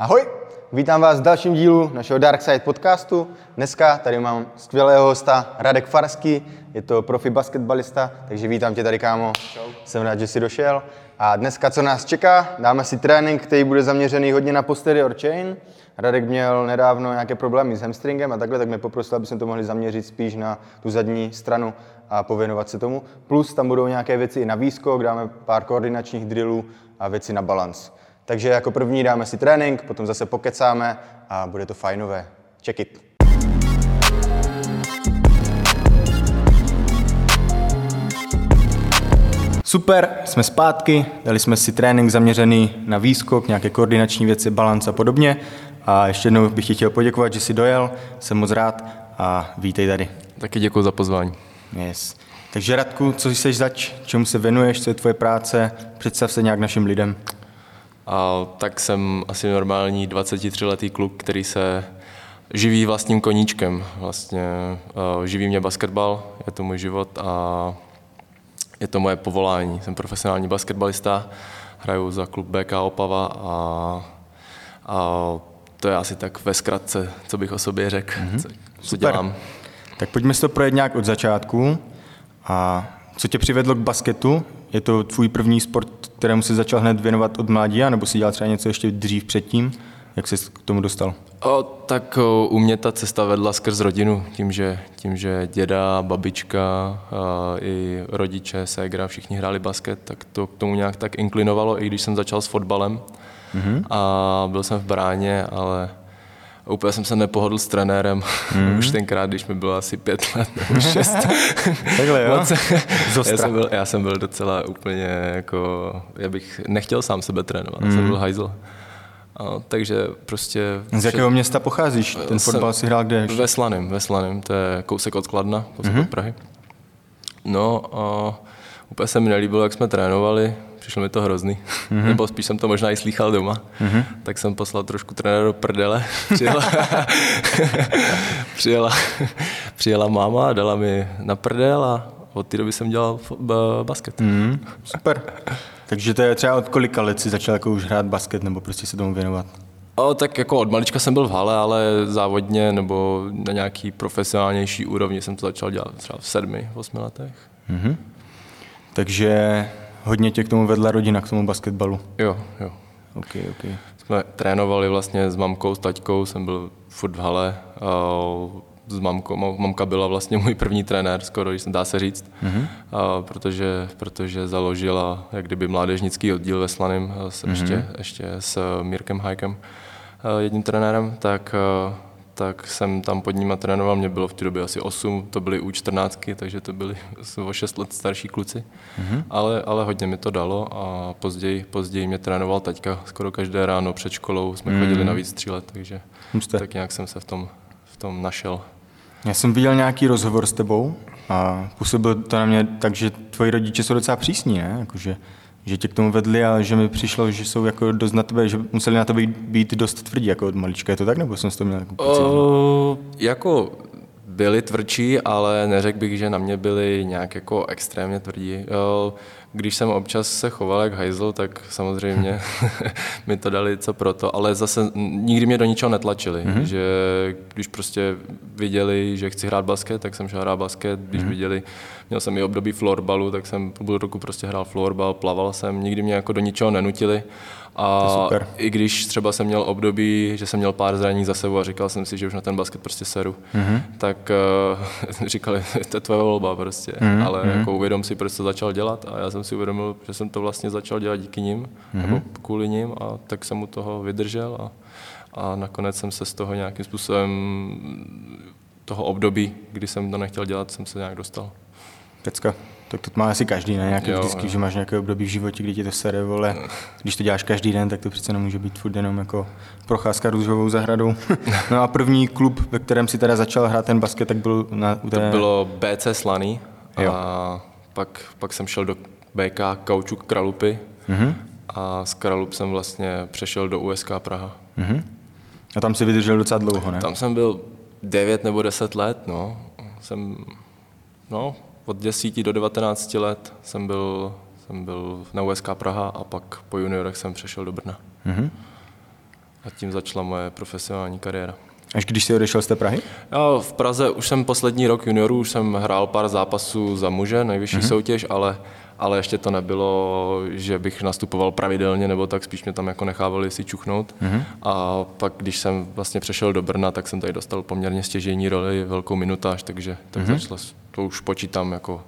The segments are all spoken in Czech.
Ahoj, vítám vás v dalším dílu našeho Dark Side podcastu. Dneska tady mám skvělého hosta Radek Farský, je to profi basketbalista, takže vítám tě tady, kámo. Čau. Jsem rád, že jsi došel. A dneska, co nás čeká, dáme si trénink, který bude zaměřený hodně na posterior chain. Radek měl nedávno nějaké problémy s hamstringem a takhle, tak mě poprosil, aby jsme to mohli zaměřit spíš na tu zadní stranu a pověnovat se tomu. Plus tam budou nějaké věci i na výskok, dáme pár koordinačních drillů a věci na balans. Takže jako první dáme si trénink, potom zase pokecáme a bude to fajnové. Check it. Super, jsme zpátky, dali jsme si trénink zaměřený na výskok, nějaké koordinační věci, balans a podobně. A ještě jednou bych ti chtěl poděkovat, že jsi dojel, jsem moc rád a vítej tady. Taky děkuji za pozvání. Yes. Takže Radku, co jsi zač, čemu se věnuješ, co je tvoje práce, představ se nějak našim lidem. A tak jsem asi normální 23-letý kluk, který se živí vlastním koníčkem. Vlastně uh, živí mě basketbal, je to můj život a je to moje povolání. Jsem profesionální basketbalista, hraju za klub BK Opava a, a to je asi tak ve zkratce, co bych o sobě řekl, mm-hmm. co, co Super. dělám. Tak pojďme si to projet nějak od začátku. A co tě přivedlo k basketu? Je to tvůj první sport, kterému jsi začal hned věnovat od mládí, nebo si dělal třeba něco ještě dřív předtím? Jak jsi k tomu dostal? O, tak o, u mě ta cesta vedla skrz rodinu, tím, že, tím, že děda, babička a, i rodiče, ségra, všichni hráli basket, tak to k tomu nějak tak inklinovalo, i když jsem začal s fotbalem. Mm-hmm. A byl jsem v bráně, ale úplně jsem se nepohodl s trenérem, mm. už tenkrát, když mi bylo asi pět let nebo šest. Takhle jo? já, jsem byl, já jsem byl docela úplně jako, já bych nechtěl sám sebe trénovat, mm. jsem byl hajzl. A, takže prostě... Z jakého města pocházíš? Ten fotbal si hrál kde? Ve Slaném, ve Slaném, to je kousek od Kladna, kousek mm-hmm. od Prahy. No a úplně se mi nelíbilo, jak jsme trénovali, přišlo mi to hrozný, mm-hmm. nebo spíš jsem to možná i slýchal doma, mm-hmm. tak jsem poslal trošku trenéra do prdele, přijela, přijela, přijela máma a dala mi na prdel a od té doby jsem dělal basket. Mm, super. Takže to je třeba od kolika let si začal jako už hrát basket nebo prostě se tomu věnovat? O, tak jako od malička jsem byl v hale, ale závodně nebo na nějaký profesionálnější úrovni jsem to začal dělat třeba v sedmi, osmi letech. Mm-hmm. Takže hodně tě k tomu vedla rodina, k tomu basketbalu. Jo, jo. OK, OK. Jsme trénovali vlastně s mamkou, s taťkou, jsem byl furt v hale. S mamkou, mamka byla vlastně můj první trenér, skoro, dá se říct, mm-hmm. a, protože, protože založila jak kdyby mládežnický oddíl ve Slaném mm-hmm. ještě, ještě s Mírkem Hajkem, jedním trenérem, tak tak jsem tam pod nima trénoval, mě bylo v té době asi 8, to byly u 14, takže to byli o 6 let starší kluci, mm-hmm. ale, ale hodně mi to dalo a později, později mě trénoval taťka skoro každé ráno před školou, jsme mm-hmm. chodili navíc tři let, takže Jste. tak nějak jsem se v tom, v tom našel. Já jsem viděl nějaký rozhovor s tebou a působil to na mě tak, že tvoji rodiče jsou docela přísní, ne? Jakože že tě k tomu vedli a že mi přišlo, že jsou jako dost na tebe, že museli na tebe být dost tvrdí jako od malička. Je to tak, nebo jsem s to měl jako? Uh, jako byli tvrdší, ale neřekl bych, že na mě byli nějak jako extrémně tvrdí. Když jsem občas se choval jak hajzl, tak samozřejmě mi to dali co proto, ale zase nikdy mě do ničeho netlačili, mm-hmm. že když prostě viděli, že chci hrát basket, tak jsem šel hrát basket, když mm-hmm. viděli, měl jsem i období florbalu, tak jsem půl roku prostě hrál florbal, plaval jsem, nikdy mě jako do ničeho nenutili a super. i když třeba jsem měl období, že jsem měl pár zranění za sebou a říkal jsem si, že už na ten basket prostě seru, mm-hmm. tak uh, říkali, to je tvoje volba prostě, mm-hmm. ale mm-hmm. jako uvědom si, proč to začal dělat a já jsem si uvědomil, že jsem to vlastně začal dělat díky nim, mm-hmm. nebo kvůli nim a tak jsem mu toho vydržel a, a nakonec jsem se z toho nějakým způsobem toho období, kdy jsem to nechtěl dělat, jsem se nějak dostal. Pecka. Tak to má asi každý, ne? Nějaký jo, vždycky, jo. že máš nějaké období v životě, kdy ti to sere, vole. Když to děláš každý den, tak to přece nemůže být furt jenom jako procházka růžovou zahradou. no a první klub, ve kterém si teda začal hrát ten basket, tak byl na... Té... To bylo BC Slaný jo. a pak, pak jsem šel do BK Kaučuk Kralupy mm-hmm. a z Kralup jsem vlastně přešel do USK Praha. Mm-hmm. A tam si vydržel docela dlouho, ne? Tam jsem byl 9 nebo 10 let, no. Jsem, no, od 10 do 19 let jsem byl, jsem byl na USK Praha a pak po juniorech jsem přešel do Brna. Mm-hmm. a tím začala moje profesionální kariéra. Až když jsi odešel z té Prahy? Já v Praze už jsem poslední rok juniorů, už jsem hrál pár zápasů za muže, nejvyšší mm-hmm. soutěž, ale, ale ještě to nebylo, že bych nastupoval pravidelně, nebo tak spíš mě tam jako nechávali si čuchnout. Mm-hmm. A pak, když jsem vlastně přešel do Brna, tak jsem tady dostal poměrně stěžení roli, velkou minutáž, takže tak mm-hmm. začala, to už počítám, jako,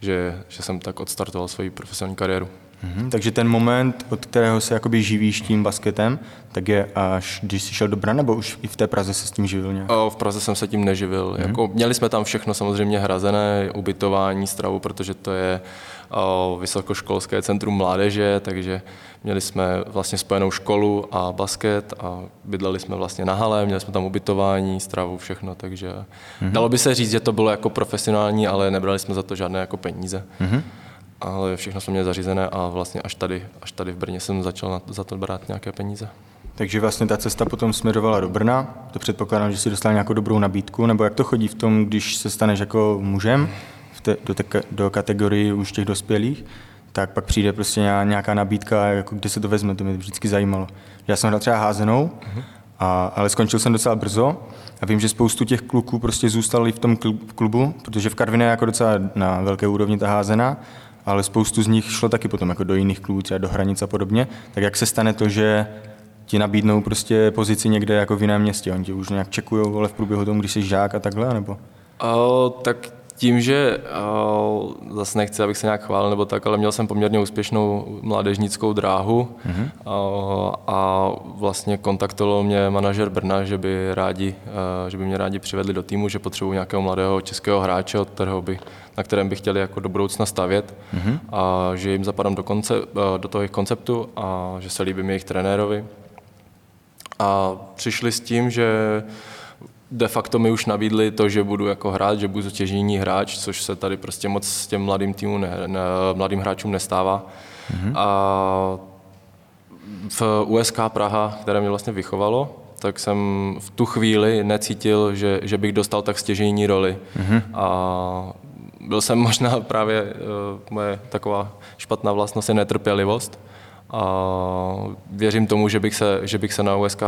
že, že jsem tak odstartoval svoji profesionální kariéru. Mm-hmm, takže ten moment, od kterého se jakoby živíš tím basketem, tak je až když jsi šel do Brna, nebo už i v té Praze se s tím živil nějak? O, v Praze jsem se tím neživil. Mm-hmm. Jako, měli jsme tam všechno samozřejmě hrazené, ubytování, stravu, protože to je o, vysokoškolské centrum mládeže, takže měli jsme vlastně spojenou školu a basket a bydleli jsme vlastně na hale, měli jsme tam ubytování, stravu, všechno, takže mm-hmm. dalo by se říct, že to bylo jako profesionální, ale nebrali jsme za to žádné jako peníze. Mm-hmm ale všechno jsme měli zařízené a vlastně až tady, až tady v Brně jsem začal na, za to brát nějaké peníze. Takže vlastně ta cesta potom směřovala do Brna, to předpokládám, že si dostal nějakou dobrou nabídku, nebo jak to chodí v tom, když se staneš jako mužem te, do, te, do kategorii už těch dospělých, tak pak přijde prostě nějaká nabídka, jako kde se to vezme, to mě vždycky zajímalo. Já jsem hrál třeba házenou, a, ale skončil jsem docela brzo a vím, že spoustu těch kluků prostě zůstali v tom klubu, protože v Karviné je jako docela na velké úrovni ta házená ale spoustu z nich šlo taky potom jako do jiných klubů, třeba do hranic a podobně. Tak jak se stane to, že ti nabídnou prostě pozici někde jako v jiném městě? Oni ti už nějak čekují, ale v průběhu tomu, když jsi žák a takhle, nebo? Uh, tak tím, že uh, zase nechci, abych se nějak chválil nebo tak, ale měl jsem poměrně úspěšnou mládežnickou dráhu mm-hmm. uh, a vlastně kontaktoval mě manažer Brna, že by, rádi, uh, že by mě rádi přivedli do týmu, že potřebují nějakého mladého českého hráče, od kterého by, na kterém by chtěli jako do budoucna stavět mm-hmm. a že jim zapadám do, konce, uh, do toho jejich konceptu a že se líbím jejich trenérovi. A přišli s tím, že de facto mi už nabídli to, že budu jako hrát, že budu těžení hráč, což se tady prostě moc s těm mladým týmům, ne, ne, mladým hráčům nestává. Mm-hmm. A v USK Praha, které mě vlastně vychovalo, tak jsem v tu chvíli necítil, že, že bych dostal tak stěžejní roli. Mm-hmm. A byl jsem možná právě, uh, moje taková špatná vlastnost je netrpělivost, a věřím tomu, že bych se, že bych se na USK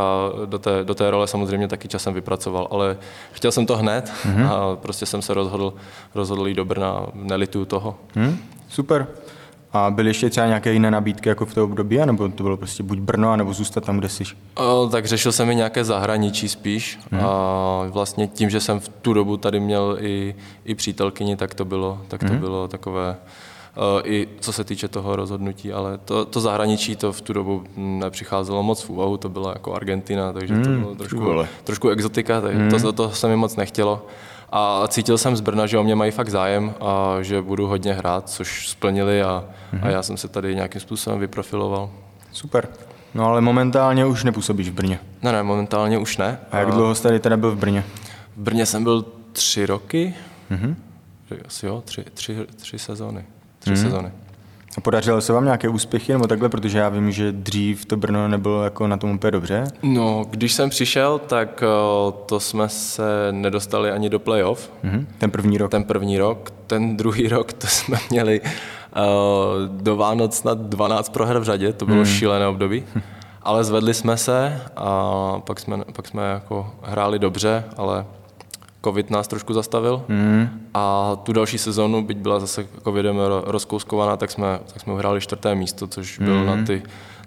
do té, do té role samozřejmě taky časem vypracoval, ale chtěl jsem to hned mm-hmm. a prostě jsem se rozhodl, rozhodl jít do Brna, nelituju toho. Mm, super. A byly ještě třeba nějaké jiné nabídky jako v té období, nebo to bylo prostě buď Brno, nebo zůstat tam, kde jsi? O, tak řešil jsem i nějaké zahraničí spíš. Mm. A vlastně tím, že jsem v tu dobu tady měl i, i přítelkyni, tak to bylo, tak to mm. bylo takové i co se týče toho rozhodnutí, ale to, to zahraničí to v tu dobu nepřicházelo moc v úvahu, to byla jako Argentina, takže to hmm, bylo trošku, trošku exotika, tak mm. to, to, to se mi moc nechtělo. A cítil jsem z Brna, že o mě mají fakt zájem a že budu hodně hrát, což splnili a, mm. a hmm. já jsem se tady nějakým způsobem vyprofiloval. Super. No ale momentálně už nepůsobíš v Brně. Ne, ne, momentálně už ne. A jak dlouho jsi tady teda byl v Brně? V Brně jsem byl tři roky. Mm-hmm. Asi jo, tři, tři, tři sezóny tři hmm. sezony. A podařilo se vám nějaké úspěchy nebo takhle, protože já vím, že dřív to Brno nebylo jako na tom úplně dobře? No, když jsem přišel, tak eh, to jsme se nedostali ani do playoff. Mm-hmm. Ten první rok? Ten první rok. Ten druhý rok to jsme měli uh, do Vánoc snad 12 proher v řadě, to bylo mm. šílené období. Ale zvedli jsme se a pak jsme, pak jsme jako hráli dobře, ale covid nás trošku zastavil mm. a tu další sezonu, byť byla zase covidem rozkouskovaná, tak jsme, tak jsme uhráli čtvrté místo, což byl mm. na, ty,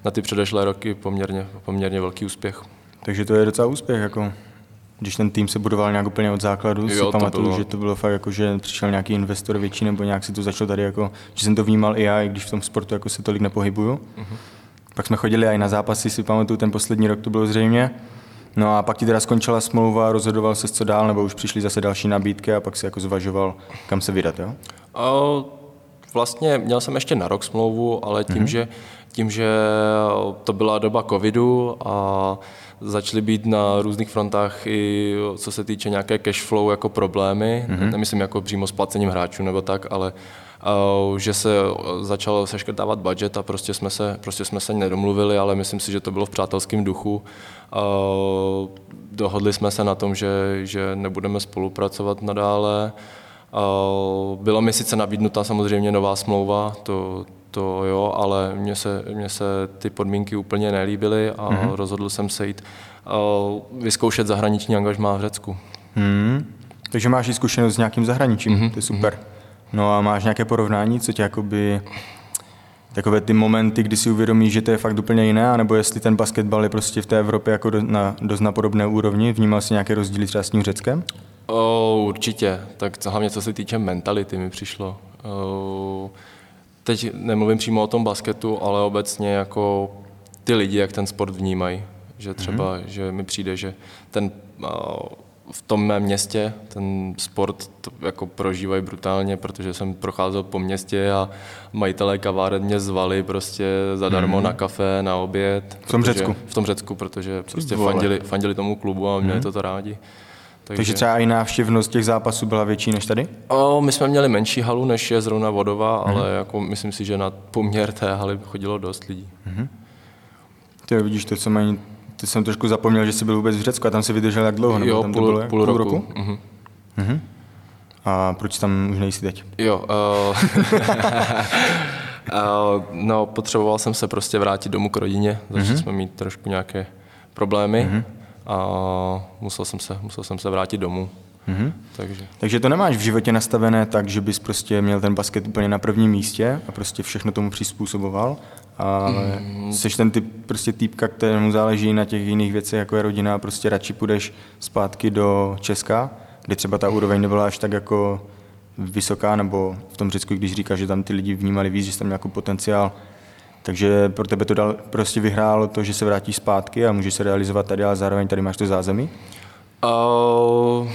na ty předešlé roky poměrně, poměrně velký úspěch. Takže to je docela úspěch, jako když ten tým se budoval nějak úplně od základu, jo, si pamatuju, bylo. že to bylo fakt jako, že přišel nějaký investor větší, nebo nějak si to začal tady jako, že jsem to vnímal i já, i když v tom sportu jako se tolik nepohybuju. Mm-hmm. Pak jsme chodili i na zápasy, si pamatuju, ten poslední rok to bylo zřejmě. No a pak ti teda skončila smlouva, rozhodoval se co dál, nebo už přišly zase další nabídky a pak si jako zvažoval, kam se vydat, jo? Uh, vlastně měl jsem ještě na rok smlouvu, ale tím, mm-hmm. že, tím, že to byla doba covidu a začaly být na různých frontách i co se týče nějaké cash flow jako problémy, mm-hmm. nemyslím jako přímo s placením hráčů nebo tak, ale uh, že se začalo seškrtávat budget a prostě jsme se, prostě jsme se nedomluvili, ale myslím si, že to bylo v přátelském duchu Eh, dohodli jsme se na tom, že, že nebudeme spolupracovat nadále. Eh, byla mi sice nabídnuta samozřejmě nová smlouva, to, to jo, ale mně se, mně se ty podmínky úplně nelíbily a mm-hmm. rozhodl jsem se jít uh, vyzkoušet zahraniční angažmá v Řecku. Hmm. Takže máš i zkušenost s nějakým zahraničím, mm-hmm. to je super. No a máš nějaké porovnání, co tě jakoby takové ty momenty, kdy si uvědomíš, že to je fakt úplně jiné, nebo jestli ten basketbal je prostě v té Evropě jako do, na dost na podobné úrovni, vnímal jsi nějaké rozdíly třeba s tím Řeckem? Oh, určitě, tak hlavně co se týče mentality mi přišlo. Oh, teď nemluvím přímo o tom basketu, ale obecně jako ty lidi, jak ten sport vnímají. Že třeba, mm-hmm. že mi přijde, že ten v tom mém městě ten sport to jako prožívají brutálně, protože jsem procházel po městě a majitelé kaváren mě zvali prostě zadarmo mm. na kafe, na oběd. V tom Řecku? V tom Řecku, protože prostě fandili, fandili tomu klubu a měli mm. to to rádi. Takže... Takže třeba i návštěvnost těch zápasů byla větší než tady? O, my jsme měli menší halu, než je zrovna Vodová, mm. ale jako myslím si, že na poměr té haly chodilo dost lidí. Mm. Ty vidíš to, co mají ty jsem trošku zapomněl, že jsi byl vůbec v Řecku a tam si vydržel jak dlouho? Nebo tam půl, to bylo, půl, půl roku. roku? Uh-huh. Uh-huh. A proč tam už nejsi teď? Jo, uh, uh, no potřeboval jsem se prostě vrátit domů k rodině, začali uh-huh. jsme mít trošku nějaké problémy uh-huh. A musel jsem se, musel jsem se vrátit domů. Mm-hmm. Takže. Takže to nemáš v životě nastavené tak, že bys prostě měl ten basket úplně na prvním místě a prostě všechno tomu přizpůsoboval, ale mm. jsi ten typ prostě týpka, kterému záleží na těch jiných věcech, jako je rodina a prostě radši půjdeš zpátky do Česka, kde třeba ta úroveň nebyla až tak jako vysoká, nebo v tom Řecku, když říkáš, že tam ty lidi vnímali víc, že tam nějaký potenciál, takže pro tebe to dal, prostě vyhrálo to, že se vrátíš zpátky a můžeš se realizovat tady, ale zároveň tady máš to zázemí? Uh,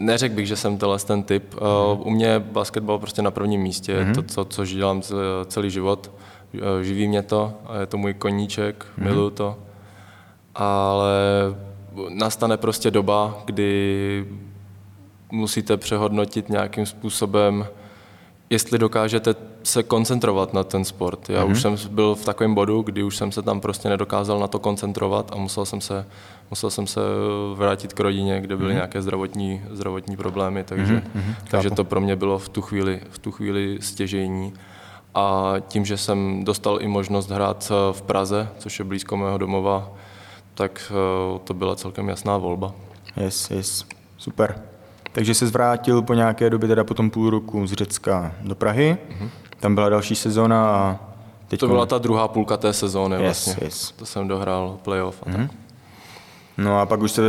Neřekl bych, že jsem tenhle ten typ. Mm. U mě basketbal prostě na prvním místě, mm. to, co, co dělám celý život. Eh, živí mě to, je to můj koníček, mm. miluju to. Ale nastane prostě doba, kdy musíte přehodnotit nějakým způsobem, jestli dokážete se koncentrovat na ten sport. Já mm-hmm. už jsem byl v takovém bodu, kdy už jsem se tam prostě nedokázal na to koncentrovat a musel jsem se, musel jsem se vrátit k rodině, kde byly mm-hmm. nějaké zdravotní, zdravotní problémy, takže, mm-hmm. takže to pro mě bylo v tu chvíli, v tu chvíli stěžení. A tím, že jsem dostal i možnost hrát v Praze, což je blízko mého domova, tak eh, to byla celkem jasná volba. Yes, yes, super. Takže se zvrátil po nějaké době, teda potom půl roku z Řecka do Prahy. Mm-hmm. Tam byla další sezóna a teď... To byla ta druhá půlka té sezóny yes, vlastně. Yes. To jsem dohrál playoff a mm-hmm. tak. No a pak už se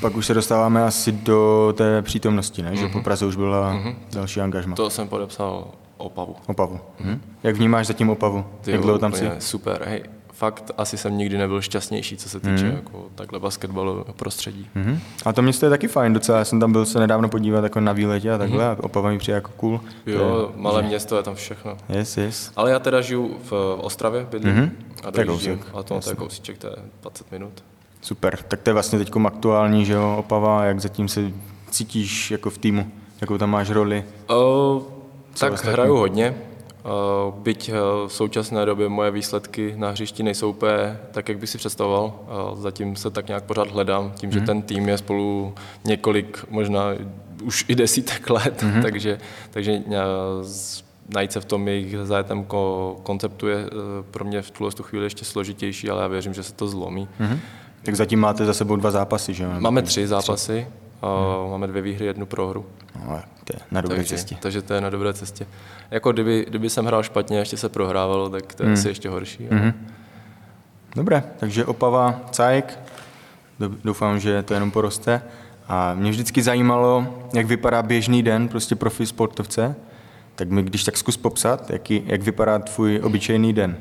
pak už se dostáváme asi do té přítomnosti, ne? Mm-hmm. že po mhm. Praze už byla mm-hmm. další angažma. To jsem podepsal Opavu. Opavu. Mm-hmm. Jak vnímáš zatím Opavu? Ty Jak dlouho tam jsi? Super. Hej, fakt asi jsem nikdy nebyl šťastnější, co se týče mm. jako takhle basketbalového prostředí. Mm. A to město je taky fajn docela, já jsem tam byl se nedávno podívat jako na výletě a takhle mm. a Opava mi přijde jako cool. Jo, je, malé že... město je tam všechno. Yes, yes. Ale já teda žiju v Ostravě, bydlím mm. a dojíždím, a to, to je kousíček, to je 20 minut. Super, tak to je vlastně teď aktuální, že jo, Opava, jak zatím se cítíš jako v týmu, jakou tam máš roli? Uh, tak hraju hodně, Eh, byť eh, v současné době moje výsledky na hřišti nejsou úplně tak, jak bych si představoval. Eh, zatím se tak nějak pořád hledám, tím, že mhm. ten tým je spolu několik, možná už i desítek let, mm-hmm. takže, takže najít se v tom jejich zajetém konceptu je pro mě v tuhle chvíli ještě složitější, ale já věřím, že se to zlomí. Mm-hmm. Tak zatím máte za sebou dva zápasy, že? Máme tři zápasy. Hmm. Máme dvě výhry, jednu prohru. No, to je na dobré takže, cestě. Takže to je na dobré cestě. Jako kdyby, kdyby jsem hrál špatně a ještě se prohrávalo, tak to je hmm. asi ještě horší. Hmm. Dobré, takže Opava, Cajk, doufám, že to jenom poroste. A mě vždycky zajímalo, jak vypadá běžný den prostě profi sportovce. Tak mi když tak zkus popsat, jaký, jak vypadá tvůj obyčejný den.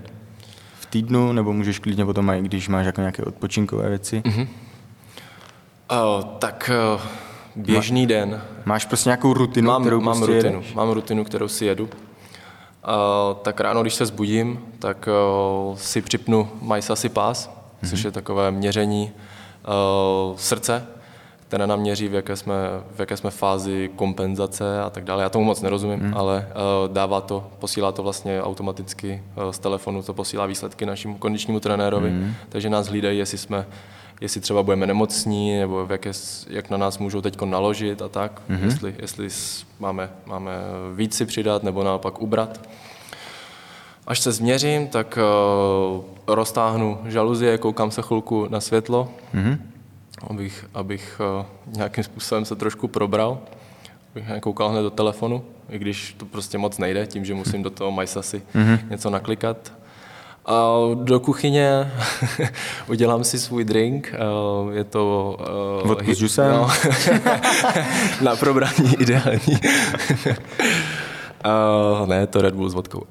V týdnu, nebo můžeš klidně potom i když máš jako nějaké odpočinkové věci. Mm-hmm. Uh, tak uh, běžný Má, den. Máš prostě nějakou rutinu, mám, kterou mám prostě rutinu, jedeš? Mám rutinu, kterou si jedu. Uh, tak ráno, když se zbudím, tak uh, si připnu MySasi Pass, mm-hmm. což je takové měření uh, srdce, které nám měří, v jaké, jsme, v jaké jsme fázi kompenzace a tak dále. Já tomu moc nerozumím, mm. ale uh, dává to, posílá to vlastně automaticky uh, z telefonu, to posílá výsledky našemu kondičnímu trenérovi, mm. takže nás hlídají, jestli jsme jestli třeba budeme nemocní, nebo v jaké, jak na nás můžou teď naložit a tak, mm-hmm. jestli, jestli máme, máme víc si přidat, nebo naopak ubrat. Až se změřím, tak uh, roztáhnu žaluzie, koukám se chvilku na světlo, mm-hmm. abych, abych uh, nějakým způsobem se trošku probral, abych koukal hned do telefonu, i když to prostě moc nejde, tím, že musím do toho Majsasy mm-hmm. něco naklikat. A do kuchyně udělám si svůj drink, je to... Vodku s no, na probrání ideální. Uh, ne, to Red Bull s vodkou. Uh,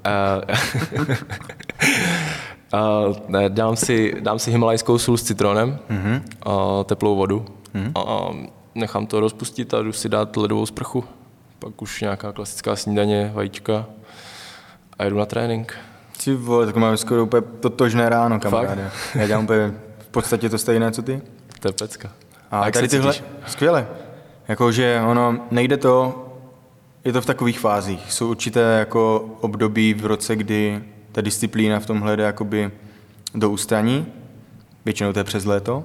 uh, ne, dám, si, dám si himalajskou sůl s citronem, uh-huh. uh, teplou vodu uh-huh. a nechám to rozpustit a jdu si dát ledovou sprchu. Pak už nějaká klasická snídaně, vajíčka a jedu na trénink. Ty vole, tak máme skoro úplně totožné ráno, kamaráde. Já dělám úplně v podstatě to stejné, co ty. To je pecka. A, a tady tyhle, skvěle. Jakože ono, nejde to, je to v takových fázích. Jsou určité jako období v roce, kdy ta disciplína v tomhle jde jakoby do ústraní, většinou to je přes léto,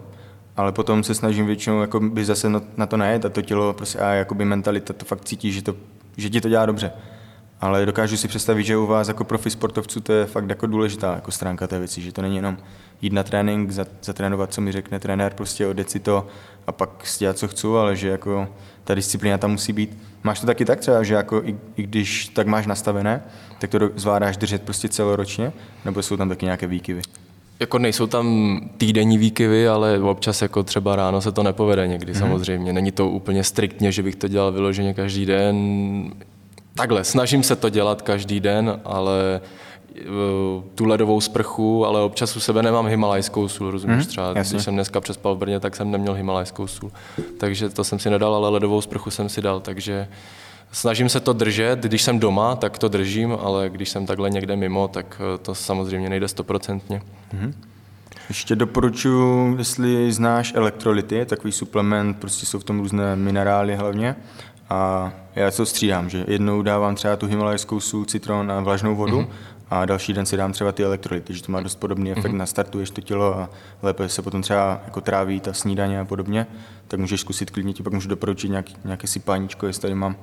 ale potom se snažím většinou by zase na to najet a to tělo prostě a jakoby mentalita to fakt cítí, že, to, že ti to dělá dobře. Ale dokážu si představit, že u vás jako profi sportovců to je fakt jako důležitá jako stránka té věci, že to není jenom jít na trénink, zatrénovat, co mi řekne trenér, prostě odjet si to a pak si dělat, co chci, ale že jako ta disciplína tam musí být. Máš to taky tak třeba, že jako i, i když tak máš nastavené, tak to zvládáš držet prostě celoročně, nebo jsou tam taky nějaké výkyvy? Jako nejsou tam týdenní výkyvy, ale občas jako třeba ráno se to nepovede někdy mm-hmm. samozřejmě. Není to úplně striktně, že bych to dělal vyloženě každý den. Takhle, snažím se to dělat každý den, ale Eh, tu ledovou sprchu, ale občas u sebe nemám himalajskou sůl, rozumíš? Hmm, Třeba jasně. když jsem dneska přespal v Brně, tak jsem neměl himalajskou sůl. Takže to jsem si nedal, ale ledovou sprchu jsem si dal, takže snažím se to držet. Když jsem doma, tak to držím, ale když jsem takhle někde mimo, tak eh, to samozřejmě nejde stoprocentně. Hmm. Ještě doporučuji, jestli znáš elektrolyty, takový suplement, prostě jsou v tom různé minerály hlavně. A já to střídám, že jednou dávám třeba tu himalajskou sůl, citron a vlažnou vodu mm-hmm a další den si dám třeba ty elektrolyty, že to má dost podobný efekt, mm-hmm. nastartuješ to tělo a lépe se potom třeba jako tráví ta snídaně a podobně, tak můžeš zkusit klidně, ti pak můžu doporučit nějaký, nějaké sypáníčko, jestli tady mám.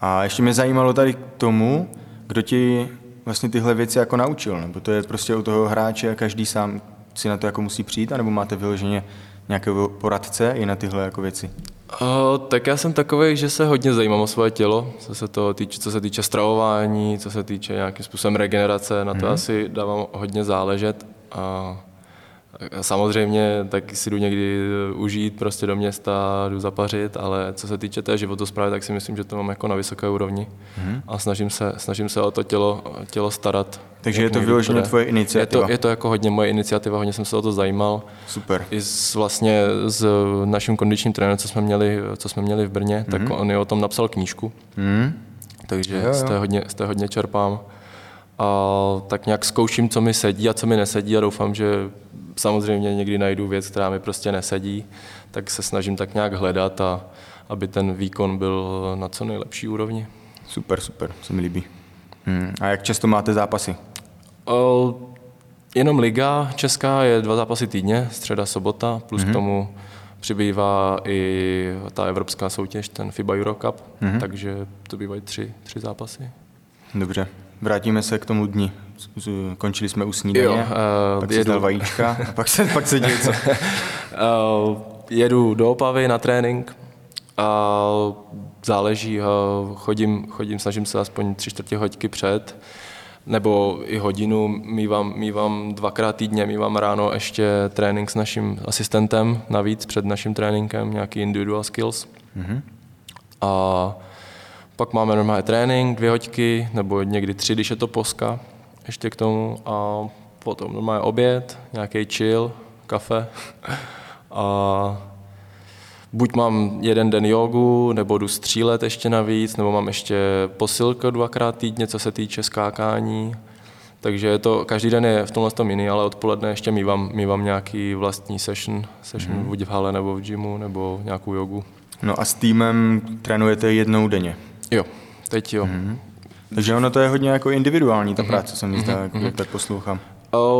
A ještě mě zajímalo tady k tomu, kdo ti vlastně tyhle věci jako naučil, nebo to je prostě u toho hráče a každý sám si na to jako musí přijít, anebo máte vyloženě nějakého poradce i na tyhle jako věci? Uh, tak já jsem takový, že se hodně zajímám o svoje tělo, co se, to týče, co se týče stravování, co se týče nějakým způsobem regenerace, na to mm-hmm. asi dávám hodně záležet. A Samozřejmě taky si jdu někdy užít prostě do města, jdu zapařit, ale co se týče té životosprávy, tak si myslím, že to mám jako na vysoké úrovni mm-hmm. a snažím se, snažím se o to tělo, tělo starat. Takže je to vyloženě tvoje iniciativa? Je to, je to jako hodně moje iniciativa, hodně jsem se o to zajímal. Super. I s, vlastně s naším kondičním trenérem, co jsme měli, co jsme měli v Brně, mm-hmm. tak mhm. on je o tom napsal knížku. Mm-hmm. Takže jo, jo. Z, té hodně, z té hodně čerpám. A tak nějak zkouším, co mi sedí a co mi nesedí a doufám, že samozřejmě někdy najdu věc, která mi prostě nesedí, tak se snažím tak nějak hledat a aby ten výkon byl na co nejlepší úrovni. Super, super, se mi líbí. Hmm. A jak často máte zápasy? O, jenom liga česká je dva zápasy týdně, středa, sobota, plus mm-hmm. k tomu přibývá i ta evropská soutěž, ten FIBA Eurocup, mm-hmm. takže to bývají tři, tři zápasy. Dobře, vrátíme se k tomu dni. Končili jsme u snídaně, jo, uh, pak jedu. si vajíčka a pak se, pak se děje co? uh, jedu do Opavy na trénink a záleží, uh, chodím, chodím, snažím se aspoň tři čtvrtě hoďky před, nebo i hodinu, mývám, mývám dvakrát týdně, mývám ráno ještě trénink s naším asistentem, navíc před naším tréninkem, nějaký individual skills. Mm-hmm. A pak máme normálně trénink, dvě hoďky, nebo někdy tři, když je to poska, ještě k tomu. A potom normálně oběd, nějaký chill, kafe. A buď mám jeden den jogu, nebo jdu střílet ještě navíc, nebo mám ještě posilku dvakrát týdně, co se týče skákání. Takže je to, každý den je v tomhle tom jiný, ale odpoledne ještě mývám, mývám nějaký vlastní session, session mm. buď v hale nebo v gymu, nebo nějakou jogu. No a s týmem trénujete jednou denně? Jo, teď jo. Mm-hmm. Takže ono to je hodně jako individuální, ta mm-hmm. práce, se mi zdá, mm-hmm. jak tak poslouchám.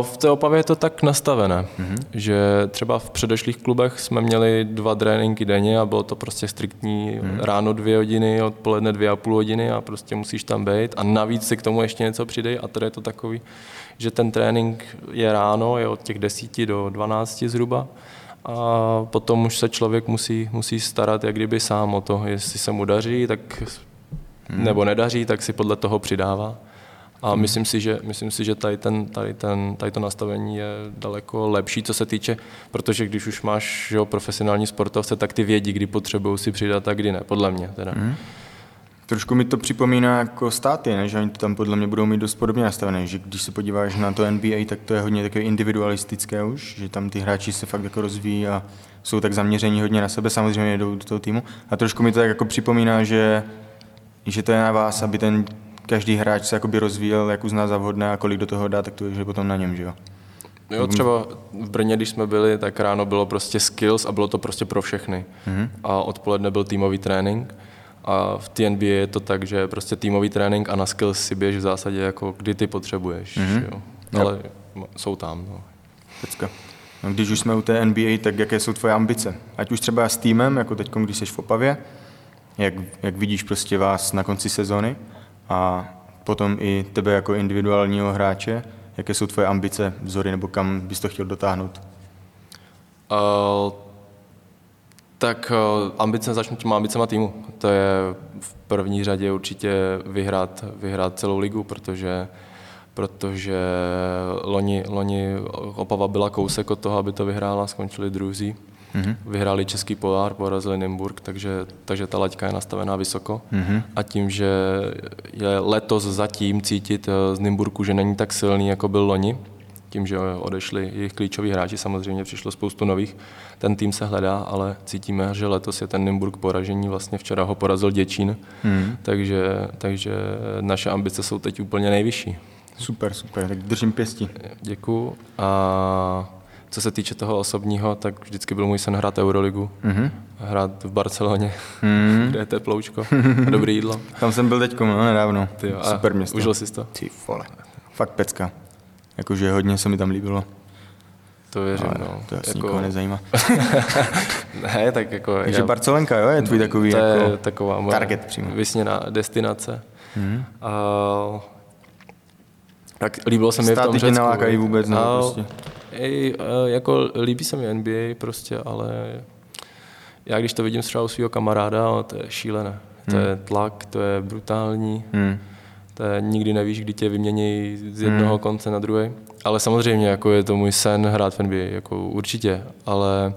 V té Opavě je to tak nastavené, mm-hmm. že třeba v předešlých klubech jsme měli dva tréninky denně a bylo to prostě striktní mm-hmm. ráno dvě hodiny, odpoledne dvě a půl hodiny a prostě musíš tam být a navíc si k tomu ještě něco přidej a tady je to takový, že ten trénink je ráno, je od těch desíti do 12 zhruba a potom už se člověk musí, musí starat jak kdyby sám o to, jestli se mu daří, tak hmm. nebo nedaří, tak si podle toho přidává. A hmm. myslím si, že, myslím si, že tady, ten, tady, ten, tady to nastavení je daleko lepší, co se týče, protože když už máš jo, profesionální sportovce, tak ty vědí, kdy potřebují si přidat a kdy ne, podle mě. Teda. Hmm. Trošku mi to připomíná jako státy, ne? že oni to tam podle mě budou mít dost podobně nastavené, že když se podíváš na to NBA, tak to je hodně takové individualistické už, že tam ty hráči se fakt jako rozvíjí a jsou tak zaměření hodně na sebe, samozřejmě jdou do toho týmu. A trošku mi to tak jako připomíná, že, že to je na vás, aby ten každý hráč se jakoby rozvíjel, jak uzná za vhodné a kolik do toho dá, tak to je potom na něm, že jo. Jo, třeba v Brně, když jsme byli, tak ráno bylo prostě skills a bylo to prostě pro všechny. Mm-hmm. A odpoledne byl týmový trénink. A v TNB je to tak, že prostě týmový trénink a na skills si běž v zásadě jako kdy ty potřebuješ. Mm-hmm. Jo. Ale jo. jsou tam. No. Pecka. No, když už jsme u té NBA, tak jaké jsou tvoje ambice? Ať už třeba s týmem, jako teď, když jsi v Opavě, jak, jak vidíš prostě vás na konci sezóny a potom i tebe jako individuálního hráče, jaké jsou tvoje ambice, vzory nebo kam bys to chtěl dotáhnout? Uh, tak uh, ambice, začnu těma ambicema týmu. To je v první řadě určitě vyhrát, vyhrát celou ligu, protože protože loni, loni Opava byla kousek od toho, aby to vyhrála, skončili druzí. Mm-hmm. Vyhráli Český polár, porazili Nymburk, takže, takže ta laťka je nastavená vysoko. Mm-hmm. A tím, že je letos zatím cítit z Nymburku, že není tak silný, jako byl loni, tím, že odešli jejich klíčoví hráči, samozřejmě přišlo spoustu nových, ten tým se hledá, ale cítíme, že letos je ten Nymburk poražení, vlastně včera ho porazil Děčín, hmm. takže, takže naše ambice jsou teď úplně nejvyšší. Super, super, tak držím pěstí. Děkuju. A co se týče toho osobního, tak vždycky byl můj sen hrát Euroligu, mm-hmm. hrát v Barceloně, mm-hmm. kde je teploučko a dobré jídlo. Tam jsem byl teď no, nedávno. Ty jo, Super město. Užil jsi to? Ty vole. Fakt pecka. Jakože hodně se mi tam líbilo. To věřím, Ale no. To asi jako... nikoho nezajímá. ne, tak jako... Takže já... Barcelenka, jo, je tvůj takový to jako je taková moje target přímo. Vysněná destinace. Mm-hmm. A... Tak líbilo se mi v tom Řecku. Státy vůbec, no, prostě. Ej, jako líbí se mi NBA prostě, ale já když to vidím třeba u svého kamaráda, to je šílené. To hmm. je tlak, to je brutální. Hmm. To je, nikdy nevíš, kdy tě vymění z jednoho hmm. konce na druhý. Ale samozřejmě jako je to můj sen hrát v NBA, jako určitě, ale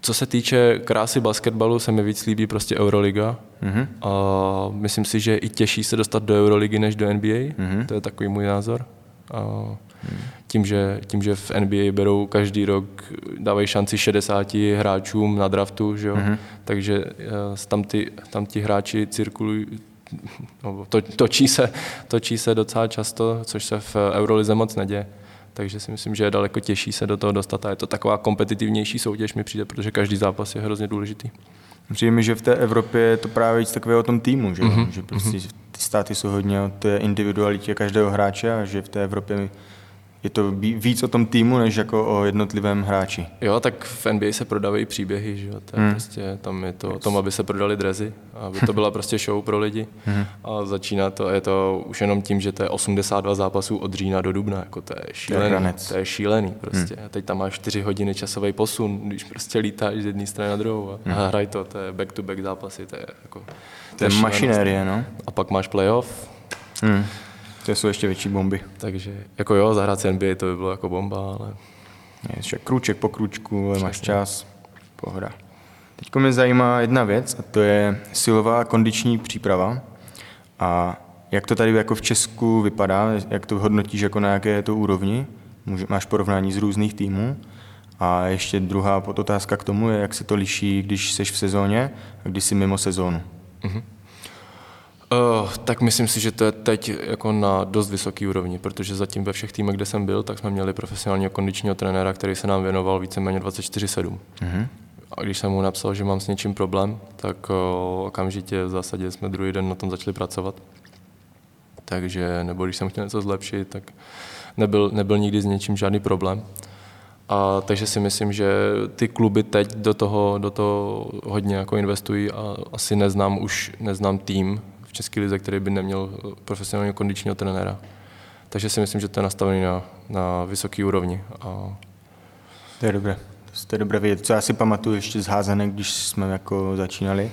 co se týče krásy basketbalu, se mi víc líbí prostě Euroliga. Mm-hmm. A myslím si, že i těžší se dostat do Euroligy než do NBA. Mm-hmm. To je takový můj názor. A tím, že, tím, že v NBA berou každý rok, dávají šanci 60 hráčům na draftu, že jo? Mm-hmm. takže eh, tam, ty, tam ti hráči cirkulují, no, to, točí, se, točí se docela často, což se v Eurolize moc neděje. Takže si myslím, že je daleko těžší se do toho dostat a je to taková kompetitivnější soutěž mi přijde, protože každý zápas je hrozně důležitý. Přijde mi, že v té Evropě je to právě víc takové o tom týmu, že, mm-hmm. že prostě mm-hmm. Ty státy jsou hodně o té individualitě každého hráče a že v té Evropě je to víc o tom týmu, než jako o jednotlivém hráči. Jo, tak v NBA se prodávají příběhy, že jo, to je hmm. prostě, tam je to o tom, aby se prodali drezy, aby to byla prostě show pro lidi hmm. a začíná to, je to už jenom tím, že to je 82 zápasů od října do dubna, jako to je šílený, to je šílený prostě. Hmm. A teď tam máš 4 hodiny časový posun, když prostě lítáš z jedné strany na druhou a, hmm. a hraj to, to je back-to-back zápasy, to je jako... To, je mašinérie, no. A pak máš playoff, hmm. To jsou ještě větší bomby. Takže jako jo, zahrát si NBA to by bylo jako bomba, ale... Je, krůček po krůčku, Přesně. máš čas, pohoda. Teď mě zajímá jedna věc a to je silová kondiční příprava. A jak to tady jako v Česku vypadá, jak to hodnotíš jako na jaké je to úrovni? Máš porovnání z různých týmů? A ještě druhá podotázka k tomu je, jak se to liší, když jsi v sezóně a když jsi mimo sezónu. Mm-hmm. Uh, tak myslím si, že to je teď jako na dost vysoký úrovni, protože zatím ve všech týmech, kde jsem byl, tak jsme měli profesionálního kondičního trenéra, který se nám věnoval víceméně 24-7. Mm-hmm. A když jsem mu napsal, že mám s něčím problém, tak uh, okamžitě v zásadě jsme druhý den na tom začali pracovat. Takže, nebo když jsem chtěl něco zlepšit, tak nebyl, nebyl nikdy s něčím žádný problém. A, takže si myslím, že ty kluby teď do toho, do toho hodně jako investují a asi neznám už neznám tým v České lize, který by neměl profesionálního kondičního trenéra. Takže si myslím, že to je nastavené na, na vysoké úrovni. A... To je dobré. To je dobré vědět. Co já si pamatuju ještě z házenek, když jsme jako začínali,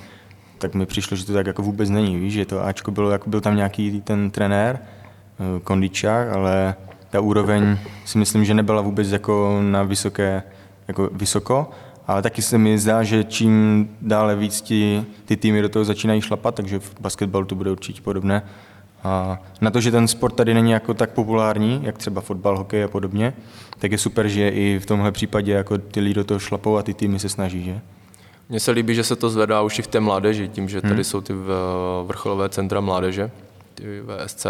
tak mi přišlo, že to tak jako vůbec není. Víš, že to Ačko bylo, jako byl tam nějaký ten trenér, eh, kondičák, ale ta úroveň si myslím, že nebyla vůbec jako na vysoké, jako vysoko, ale taky se mi zdá, že čím dále víc ti, ty týmy do toho začínají šlapat, takže v basketbalu to bude určitě podobné. A na to, že ten sport tady není jako tak populární, jak třeba fotbal, hokej a podobně, tak je super, že i v tomhle případě jako ty lidi do toho šlapou a ty týmy se snaží, že? Mně se líbí, že se to zvedá už i v té mládeži, tím, že tady hmm. jsou ty vrcholové centra mládeže, ty VSC,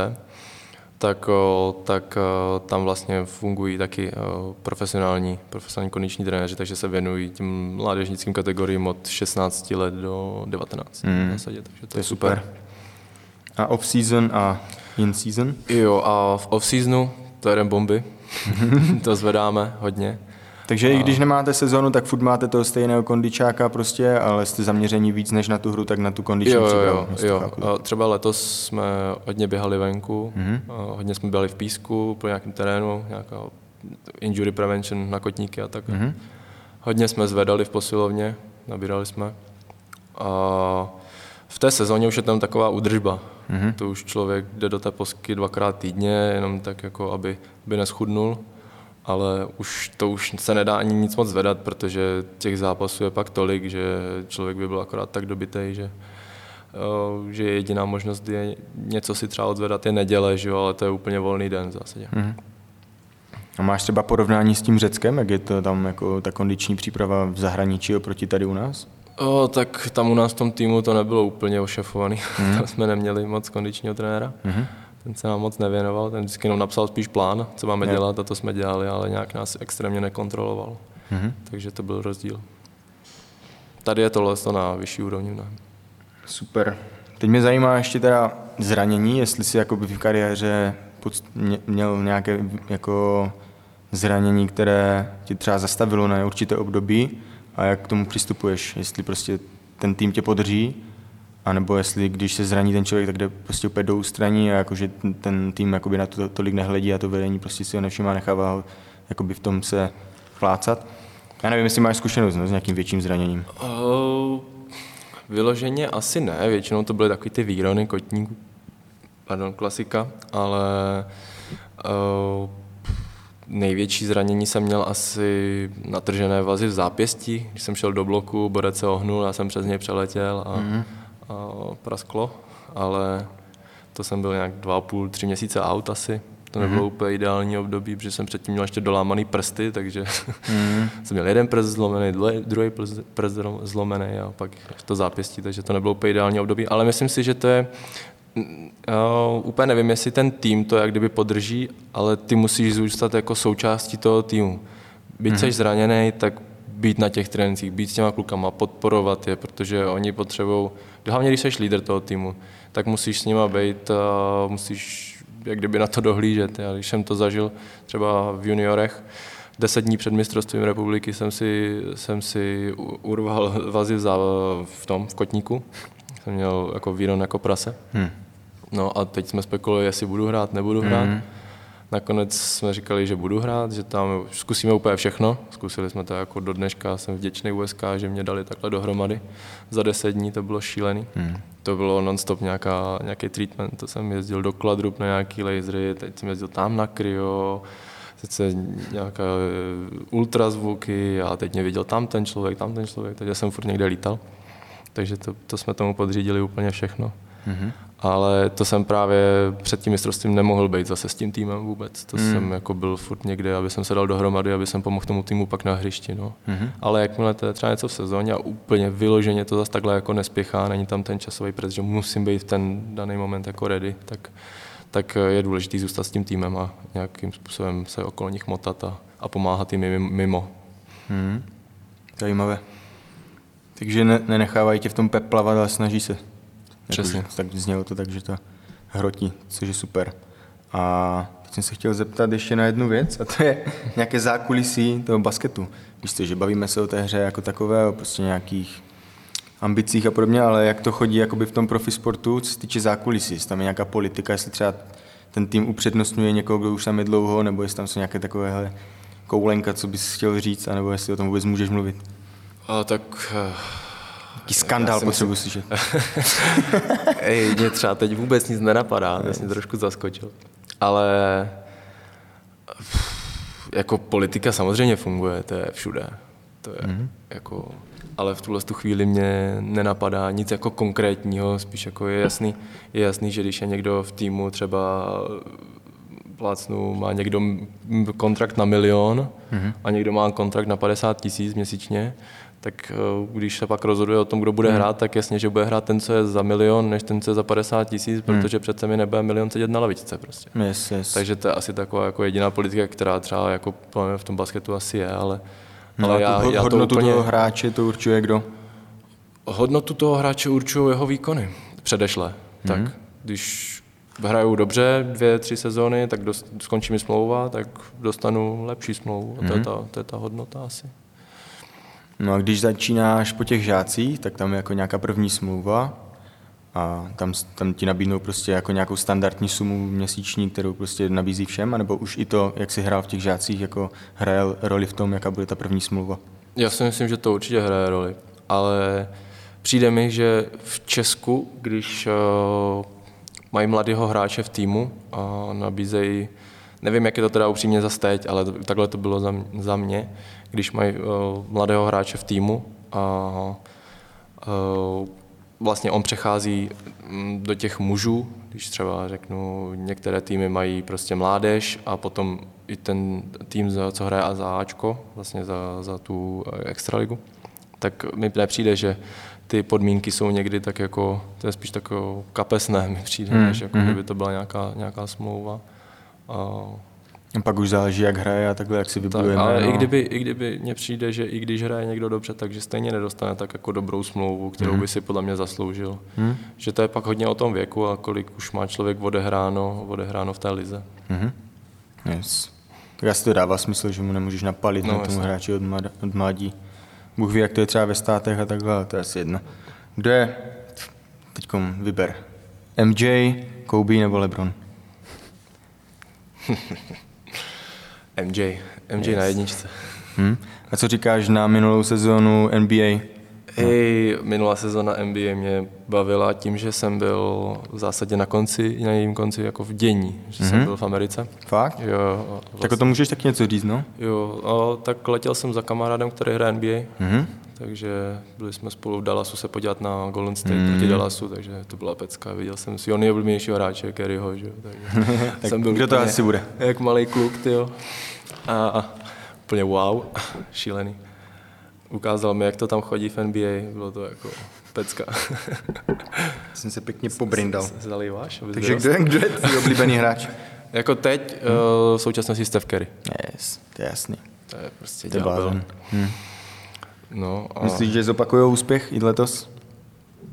tak, tak tam vlastně fungují taky profesionální, profesionální kondiční trenéři, takže se věnují tím mládežnickým kategoriím od 16 let do 19 hmm. v zásadě, takže to, to je super. super. A off-season a in-season? Jo, a v off-seasonu to je bomby, to zvedáme hodně. Takže a... i když nemáte sezonu, tak furt máte toho stejného kondičáka prostě, ale jste zaměření víc než na tu hru, tak na tu kondiční jo, jo, jo, jo. Třeba letos jsme hodně běhali venku, mm-hmm. hodně jsme byli v písku, po nějakém terénu, nějaká injury prevention na kotníky a tak. Mm-hmm. Hodně jsme zvedali v posilovně, nabírali jsme. A v té sezóně už je tam taková údržba. Mm-hmm. To už člověk jde do té posky dvakrát týdně, jenom tak jako, aby, aby neschudnul ale už to už se nedá ani nic moc zvedat, protože těch zápasů je pak tolik, že člověk by byl akorát tak dobitý, že, eh, že jediná možnost je něco si třeba odzvedat je neděle, že jo, ale to je úplně volný den v zásadě. Mm-hmm. A máš třeba porovnání s tím Řeckem, jak je to tam jako ta kondiční příprava v zahraničí oproti tady u nás? O, tak tam u nás v tom týmu to nebylo úplně ošefovaný. Mm. tam jsme neměli moc kondičního trenéra. Mm-hmm ten se nám moc nevěnoval, ten vždycky jenom napsal spíš plán, co máme dělat a to jsme dělali, ale nějak nás extrémně nekontroloval. Mm-hmm. Takže to byl rozdíl. Tady je tohle to na vyšší úrovni. Ne? Super. Teď mě zajímá ještě teda zranění, jestli si jako v kariéře měl nějaké jako zranění, které ti třeba zastavilo na určité období a jak k tomu přistupuješ, jestli prostě ten tým tě podrží a nebo jestli když se zraní ten člověk, tak jde prostě úplně do ústraní a jakože ten tým jakoby na to tolik nehledí a to vedení prostě si ho nevšimá, nechává ho jakoby v tom se plácat. Já nevím, jestli máš zkušenost no, s nějakým větším zraněním. Uh, vyloženě asi ne, většinou to byly takový ty výrony kotníků, pardon, klasika, ale uh, největší zranění jsem měl asi natržené vazy v zápěstí, když jsem šel do bloku, borec se ohnul, já jsem přes něj přeletěl a mm-hmm prasklo, ale to jsem byl nějak dva půl, tři měsíce out asi. To nebylo mm-hmm. úplně ideální období, protože jsem předtím měl ještě dolámaný prsty, takže mm-hmm. jsem měl jeden prst zlomený, druhý prst zlomený a pak to zápěstí, takže to nebylo úplně ideální období. Ale myslím si, že to je, uh, úplně nevím, jestli ten tým to jak kdyby podrží, ale ty musíš zůstat jako součástí toho týmu. Byť mm-hmm. jsi zraněný, tak být na těch trénincích, být s těma klukama, podporovat je, protože oni potřebují, hlavně když jsi lídr toho týmu, tak musíš s nima být a musíš jak kdyby na to dohlížet. Já když jsem to zažil třeba v juniorech, deset dní před mistrovstvím republiky jsem si, jsem si urval vazy v, v tom, v kotníku. Jsem měl jako výron jako prase. Hmm. No a teď jsme spekulovali, jestli budu hrát, nebudu hrát. Hmm. Nakonec jsme říkali, že budu hrát, že tam zkusíme úplně všechno. Zkusili jsme to jako do dneška, jsem vděčný USK, že mě dali takhle dohromady. Za deset dní to bylo šílený. Hmm. To bylo non-stop nějaká, nějaký treatment, to jsem jezdil do Kladrup na nějaký lasery, teď jsem jezdil tam na kryo, teď se nějaká eh, ultrazvuky a teď mě viděl tam ten člověk, tam ten člověk, takže jsem furt někde lítal. Takže to, to jsme tomu podřídili úplně všechno. Mm-hmm ale to jsem právě před tím mistrovstvím nemohl být zase s tím týmem vůbec. To mm. jsem jako byl furt někde, aby jsem se dal dohromady, aby jsem pomohl tomu týmu pak na hřišti. No. Mm-hmm. Ale jakmile to je třeba něco v sezóně a úplně vyloženě to zase takhle jako nespěchá, není tam ten časový pres, že musím být v ten daný moment jako ready, tak, tak je důležité zůstat s tím týmem a nějakým způsobem se okolo nich motat a, a pomáhat jim mimo. Mm. Zajímavé. Takže ne, nenechávají tě v tom peplavat, ale snaží se. Přesně. Jako, tak znělo to tak, že to hrotí, což je super. A teď jsem se chtěl zeptat ještě na jednu věc, a to je nějaké zákulisí toho basketu. Víš co, že bavíme se o té hře jako takové, o prostě nějakých ambicích a podobně, ale jak to chodí jakoby v tom profisportu, co se týče zákulisí, jestli tam je nějaká politika, jestli třeba ten tým upřednostňuje někoho, kdo už tam je dlouho, nebo jestli tam jsou nějaké takovéhle koulenka, co bys chtěl říct, anebo jestli o tom vůbec můžeš mluvit. A tak... Jaký skandál potřebuji slyšet. Ej, mě třeba teď vůbec nic nenapadá, mě mě trošku zaskočil. Ale jako politika samozřejmě funguje, to je všude. To je mm-hmm. jako, ale v tuhle tu chvíli mě nenapadá nic jako konkrétního, spíš jako je jasný, je jasný, že když je někdo v týmu třeba plácnu, má někdo kontrakt na milion mm-hmm. a někdo má kontrakt na 50 tisíc měsíčně, tak eh, když se pak rozhoduje o tom, kdo bude hrát, tak jasně, že bude hrát ten, co je za milion, než ten, co je za 50 tisíc, protože přece mi nebude milion sedět na lavičce prostě. Yes, yes. Takže to je asi taková jako jediná politika, která třeba jako v tom basketu asi je, ale, no, ale já, tu já to hodnotu úplně, toho hráče to určuje kdo? hodnotu toho hráče určují jeho výkony předešle. Tak když hrajou dobře dvě, tři sezóny, tak dost, skončí mi smlouva, tak dostanu lepší smlouvu. A to, je ta, to je ta hodnota asi. No a když začínáš po těch žácích, tak tam je jako nějaká první smlouva a tam, tam ti nabídnou prostě jako nějakou standardní sumu měsíční, kterou prostě nabízí všem, anebo už i to, jak jsi hrál v těch žácích, jako hraje roli v tom, jaká bude ta první smlouva. Já si myslím, že to určitě hraje roli, ale přijde mi, že v Česku, když uh, mají mladého hráče v týmu a nabízejí, nevím, jak je to teda upřímně za teď, ale takhle to bylo za, mě, když mají uh, mladého hráče v týmu a uh, vlastně on přechází mm, do těch mužů, když třeba řeknu, některé týmy mají prostě mládež a potom i ten tým, co hraje a za Ačko, vlastně za, za tu eh, extraligu, tak mi nepřijde, že ty podmínky jsou někdy tak jako, to je spíš tako kapesné mi přijde, mm, než jako kdyby to byla nějaká, nějaká smlouva. A, pak už záleží, jak hraje a takhle, jak si vybuduje ale jméno. i kdyby, i kdyby mně přijde, že i když hraje někdo dobře, takže stejně nedostane tak jako dobrou smlouvu, kterou by si podle mě zasloužil. Hmm. Že to je pak hodně o tom věku a kolik už má člověk odehráno, odehráno v té lize. Mhm. Yes. Tak asi to dává smysl, že mu nemůžeš napalit No, no, na tomu hráči od, mlad, od mladí. Bůh ví, jak to je třeba ve státech a takhle, ale to je asi jedno. Kdo je, teď vyber, MJ, Kobe nebo LeBron? MJ, MJ yes. na jedničce. Hm? A co říkáš na minulou sezónu NBA? Hej, minulá sezona NBA mě bavila tím, že jsem byl v zásadě na konci, na jejím konci jako v dění, že mm-hmm. jsem byl v Americe. Fakt? Jo, Vlastně. Tak o tom můžeš taky něco říct, no? jo a tak letěl jsem za kamarádem, který hraje NBA, Mhm. takže byli jsme spolu v Dallasu se podívat na Golden State mm. proti Dallasu, takže to byla pecka. Viděl jsem si nejoblíbenějšího hráče, Kerryho, že jo, takže Tak jsem byl kdo to asi bude? Jak malý kluk, tyjo. A, a úplně wow, šílený. Ukázal mi, jak to tam chodí v NBA, bylo to jako pecka. Jsem se pěkně pobrindal. Zalíváš? abys Takže kdo je, kdo je tvůj oblíbený hráč? Jako teď Hmm. uh, v současnosti Steph Curry. Yes, to je jasný. To je prostě To je ďábel. blázen. Hm. No a Myslíš, že zopakujou úspěch i letos?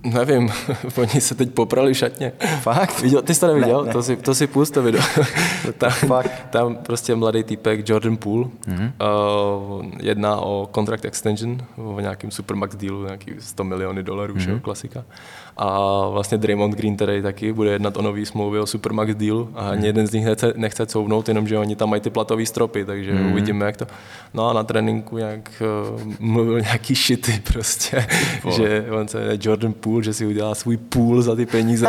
Nevím, oni se teď poprali v šatně. Fakt? Viděl, ty jsi to neviděl? Ne, ne. To si, to si pust to video. tam, fuck? tam prostě mladý týpek Jordan Poole mm-hmm. uh, jedná o contract extension o nějakým supermax dealu, nějaký 100 miliony dolarů, mm-hmm. klasika. A vlastně Draymond Green tady taky bude jednat o nový smlouvy o supermax dealu a ani jeden z nich nechce, nechce couvnout, jenomže oni tam mají ty platové stropy, takže mm-hmm. uvidíme, jak to... No a na tréninku nějak uh, mluvil nějaký šity prostě, že on se jmenuje Jordan Poole, že si udělá svůj pool za ty peníze.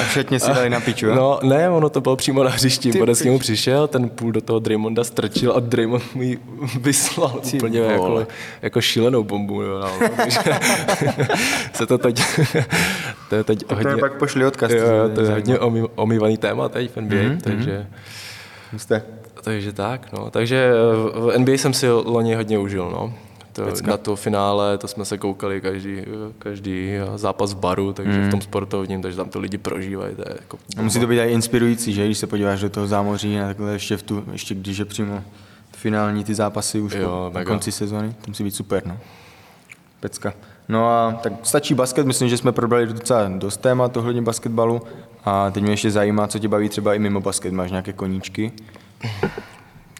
A všetně si dali na piču? No, ne, ono to bylo přímo na hřišti. Bodec k němu přišel, ten půl do toho Draymonda strčil a Draymond mu ji vyslal Ty úplně jako, jako šílenou bombu. Jo, no, takže se to teď, to je teď To hodně, pak pošli odkaz. jo, to je hodně omý, omývaný téma teď v NBA, mm-hmm. takže, Jste. takže tak, no. Takže eh, v NBA jsem si loni hodně užil, no. To, na to finále, to jsme se koukali každý, každý zápas v baru, takže mm. v tom sportovním, takže tam to lidi prožívají. To je jako A musí to být i inspirující, že? Když se podíváš do toho zámoří a takhle ještě, v tu, ještě když je přímo finální ty zápasy už Jo, po, po mega. konci sezóny, to musí být super, no. Pecka. No a tak stačí basket, myslím, že jsme probrali docela dost témat ohledně basketbalu. A teď mě ještě zajímá, co tě baví třeba i mimo basket. Máš nějaké koníčky?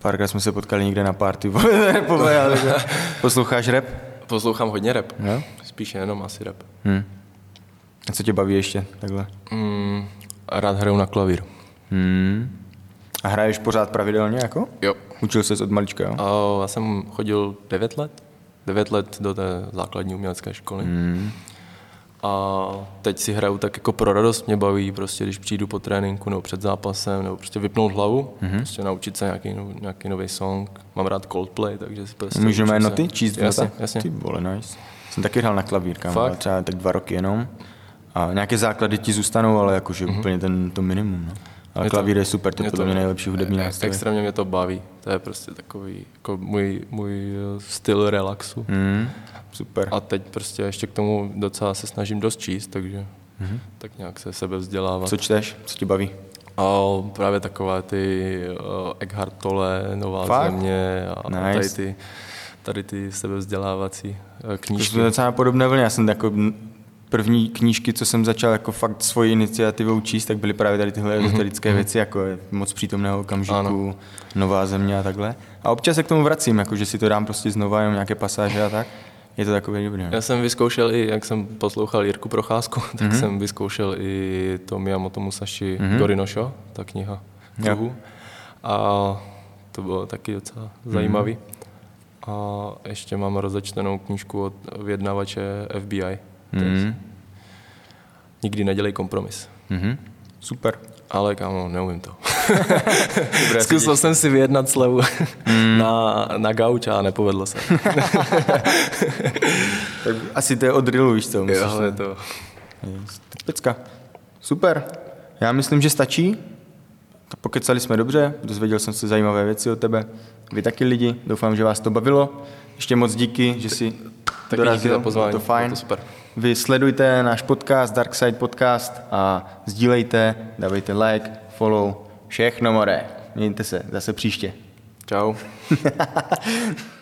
Párkrát jsme se potkali někde na party. Posloucháš rap? Poslouchám hodně rap. Jo? Spíš jenom asi rap. Hm. A co tě baví ještě takhle? Mm, rád hraju na klavír. Hmm. A hraješ pořád pravidelně jako? Jo. Učil ses od malička, jo? A já jsem chodil 9 let. 9 let do té základní umělecké školy. Hmm. A teď si hraju tak jako pro radost, mě baví prostě, když přijdu po tréninku nebo před zápasem, nebo prostě vypnout hlavu, mm-hmm. prostě naučit se nějaký, nějaký nový song. Mám rád Coldplay, takže si prostě Můžeme noty číst? Jasně, nota? jasně. Ty vole, nice. Jsem taky hrál na klavír, kámo, třeba tak dva roky jenom. A nějaké základy ti zůstanou, ale jakože mm-hmm. úplně ten, to minimum. No. Ale to- klavír je super, to je podle mě nejlepší hudební e- nástroj. Extrémně mě to baví. To je prostě takový jako můj, můj eh, styl relaxu. Mm, super. A teď prostě ještě k tomu docela se snažím dost číst, takže Mhm. mm-hmm. tak nějak se sebe vzdělávat. Co čteš? Co tě baví? A právě takové ty uh, Eckhart Tolle, Nová Fakt? země a Nice. tady ty, tady ty sebevzdělávací uh, To knížky. jsme docela podobné vlně. Já jsem jako první knížky, co jsem začal jako fakt svoji iniciativou číst, tak byly právě tady tyhle ezoterické věci, jako je moc přítomného okamžiku, Ano. nová země a takhle. A občas se k tomu vracím, jako že si to dám prostě znova, jenom nějaké pasáže a tak. Je to takový dobrý. no. Já jsem vyzkoušel i, jak jsem poslouchal Jirku Procházku, tak mm-hmm. jsem vyzkoušel i to Miyamoto Musashi mm-hmm. Gorinosho, ta kniha kruhu. A to bylo taky docela zajímavý. A ještě mám rozečtenou knížku od vyjednavače FBI. Mhm. Nikdy nedělej kompromis. Mhm. Super. Ale kámo, neumím to. Zkusil jsem si vyjednat slevu na, na gauč a nepovedlo se. Tak asi to je od drillu, víš co? jo, je to... Pecka. Super. Já myslím, že stačí. Pokecali jsme dobře, dozvěděl jsem se zajímavé věci o tebe. Vy taky lidi, doufám, že vás to bavilo. Ještě moc díky, že si díky dorazil, za pozvání, to fajn. to super. Vy sledujte náš podcast, Darkside Podcast a sdílejte, dávejte like, follow, všechno more. Mějte se, zase příště. Čau.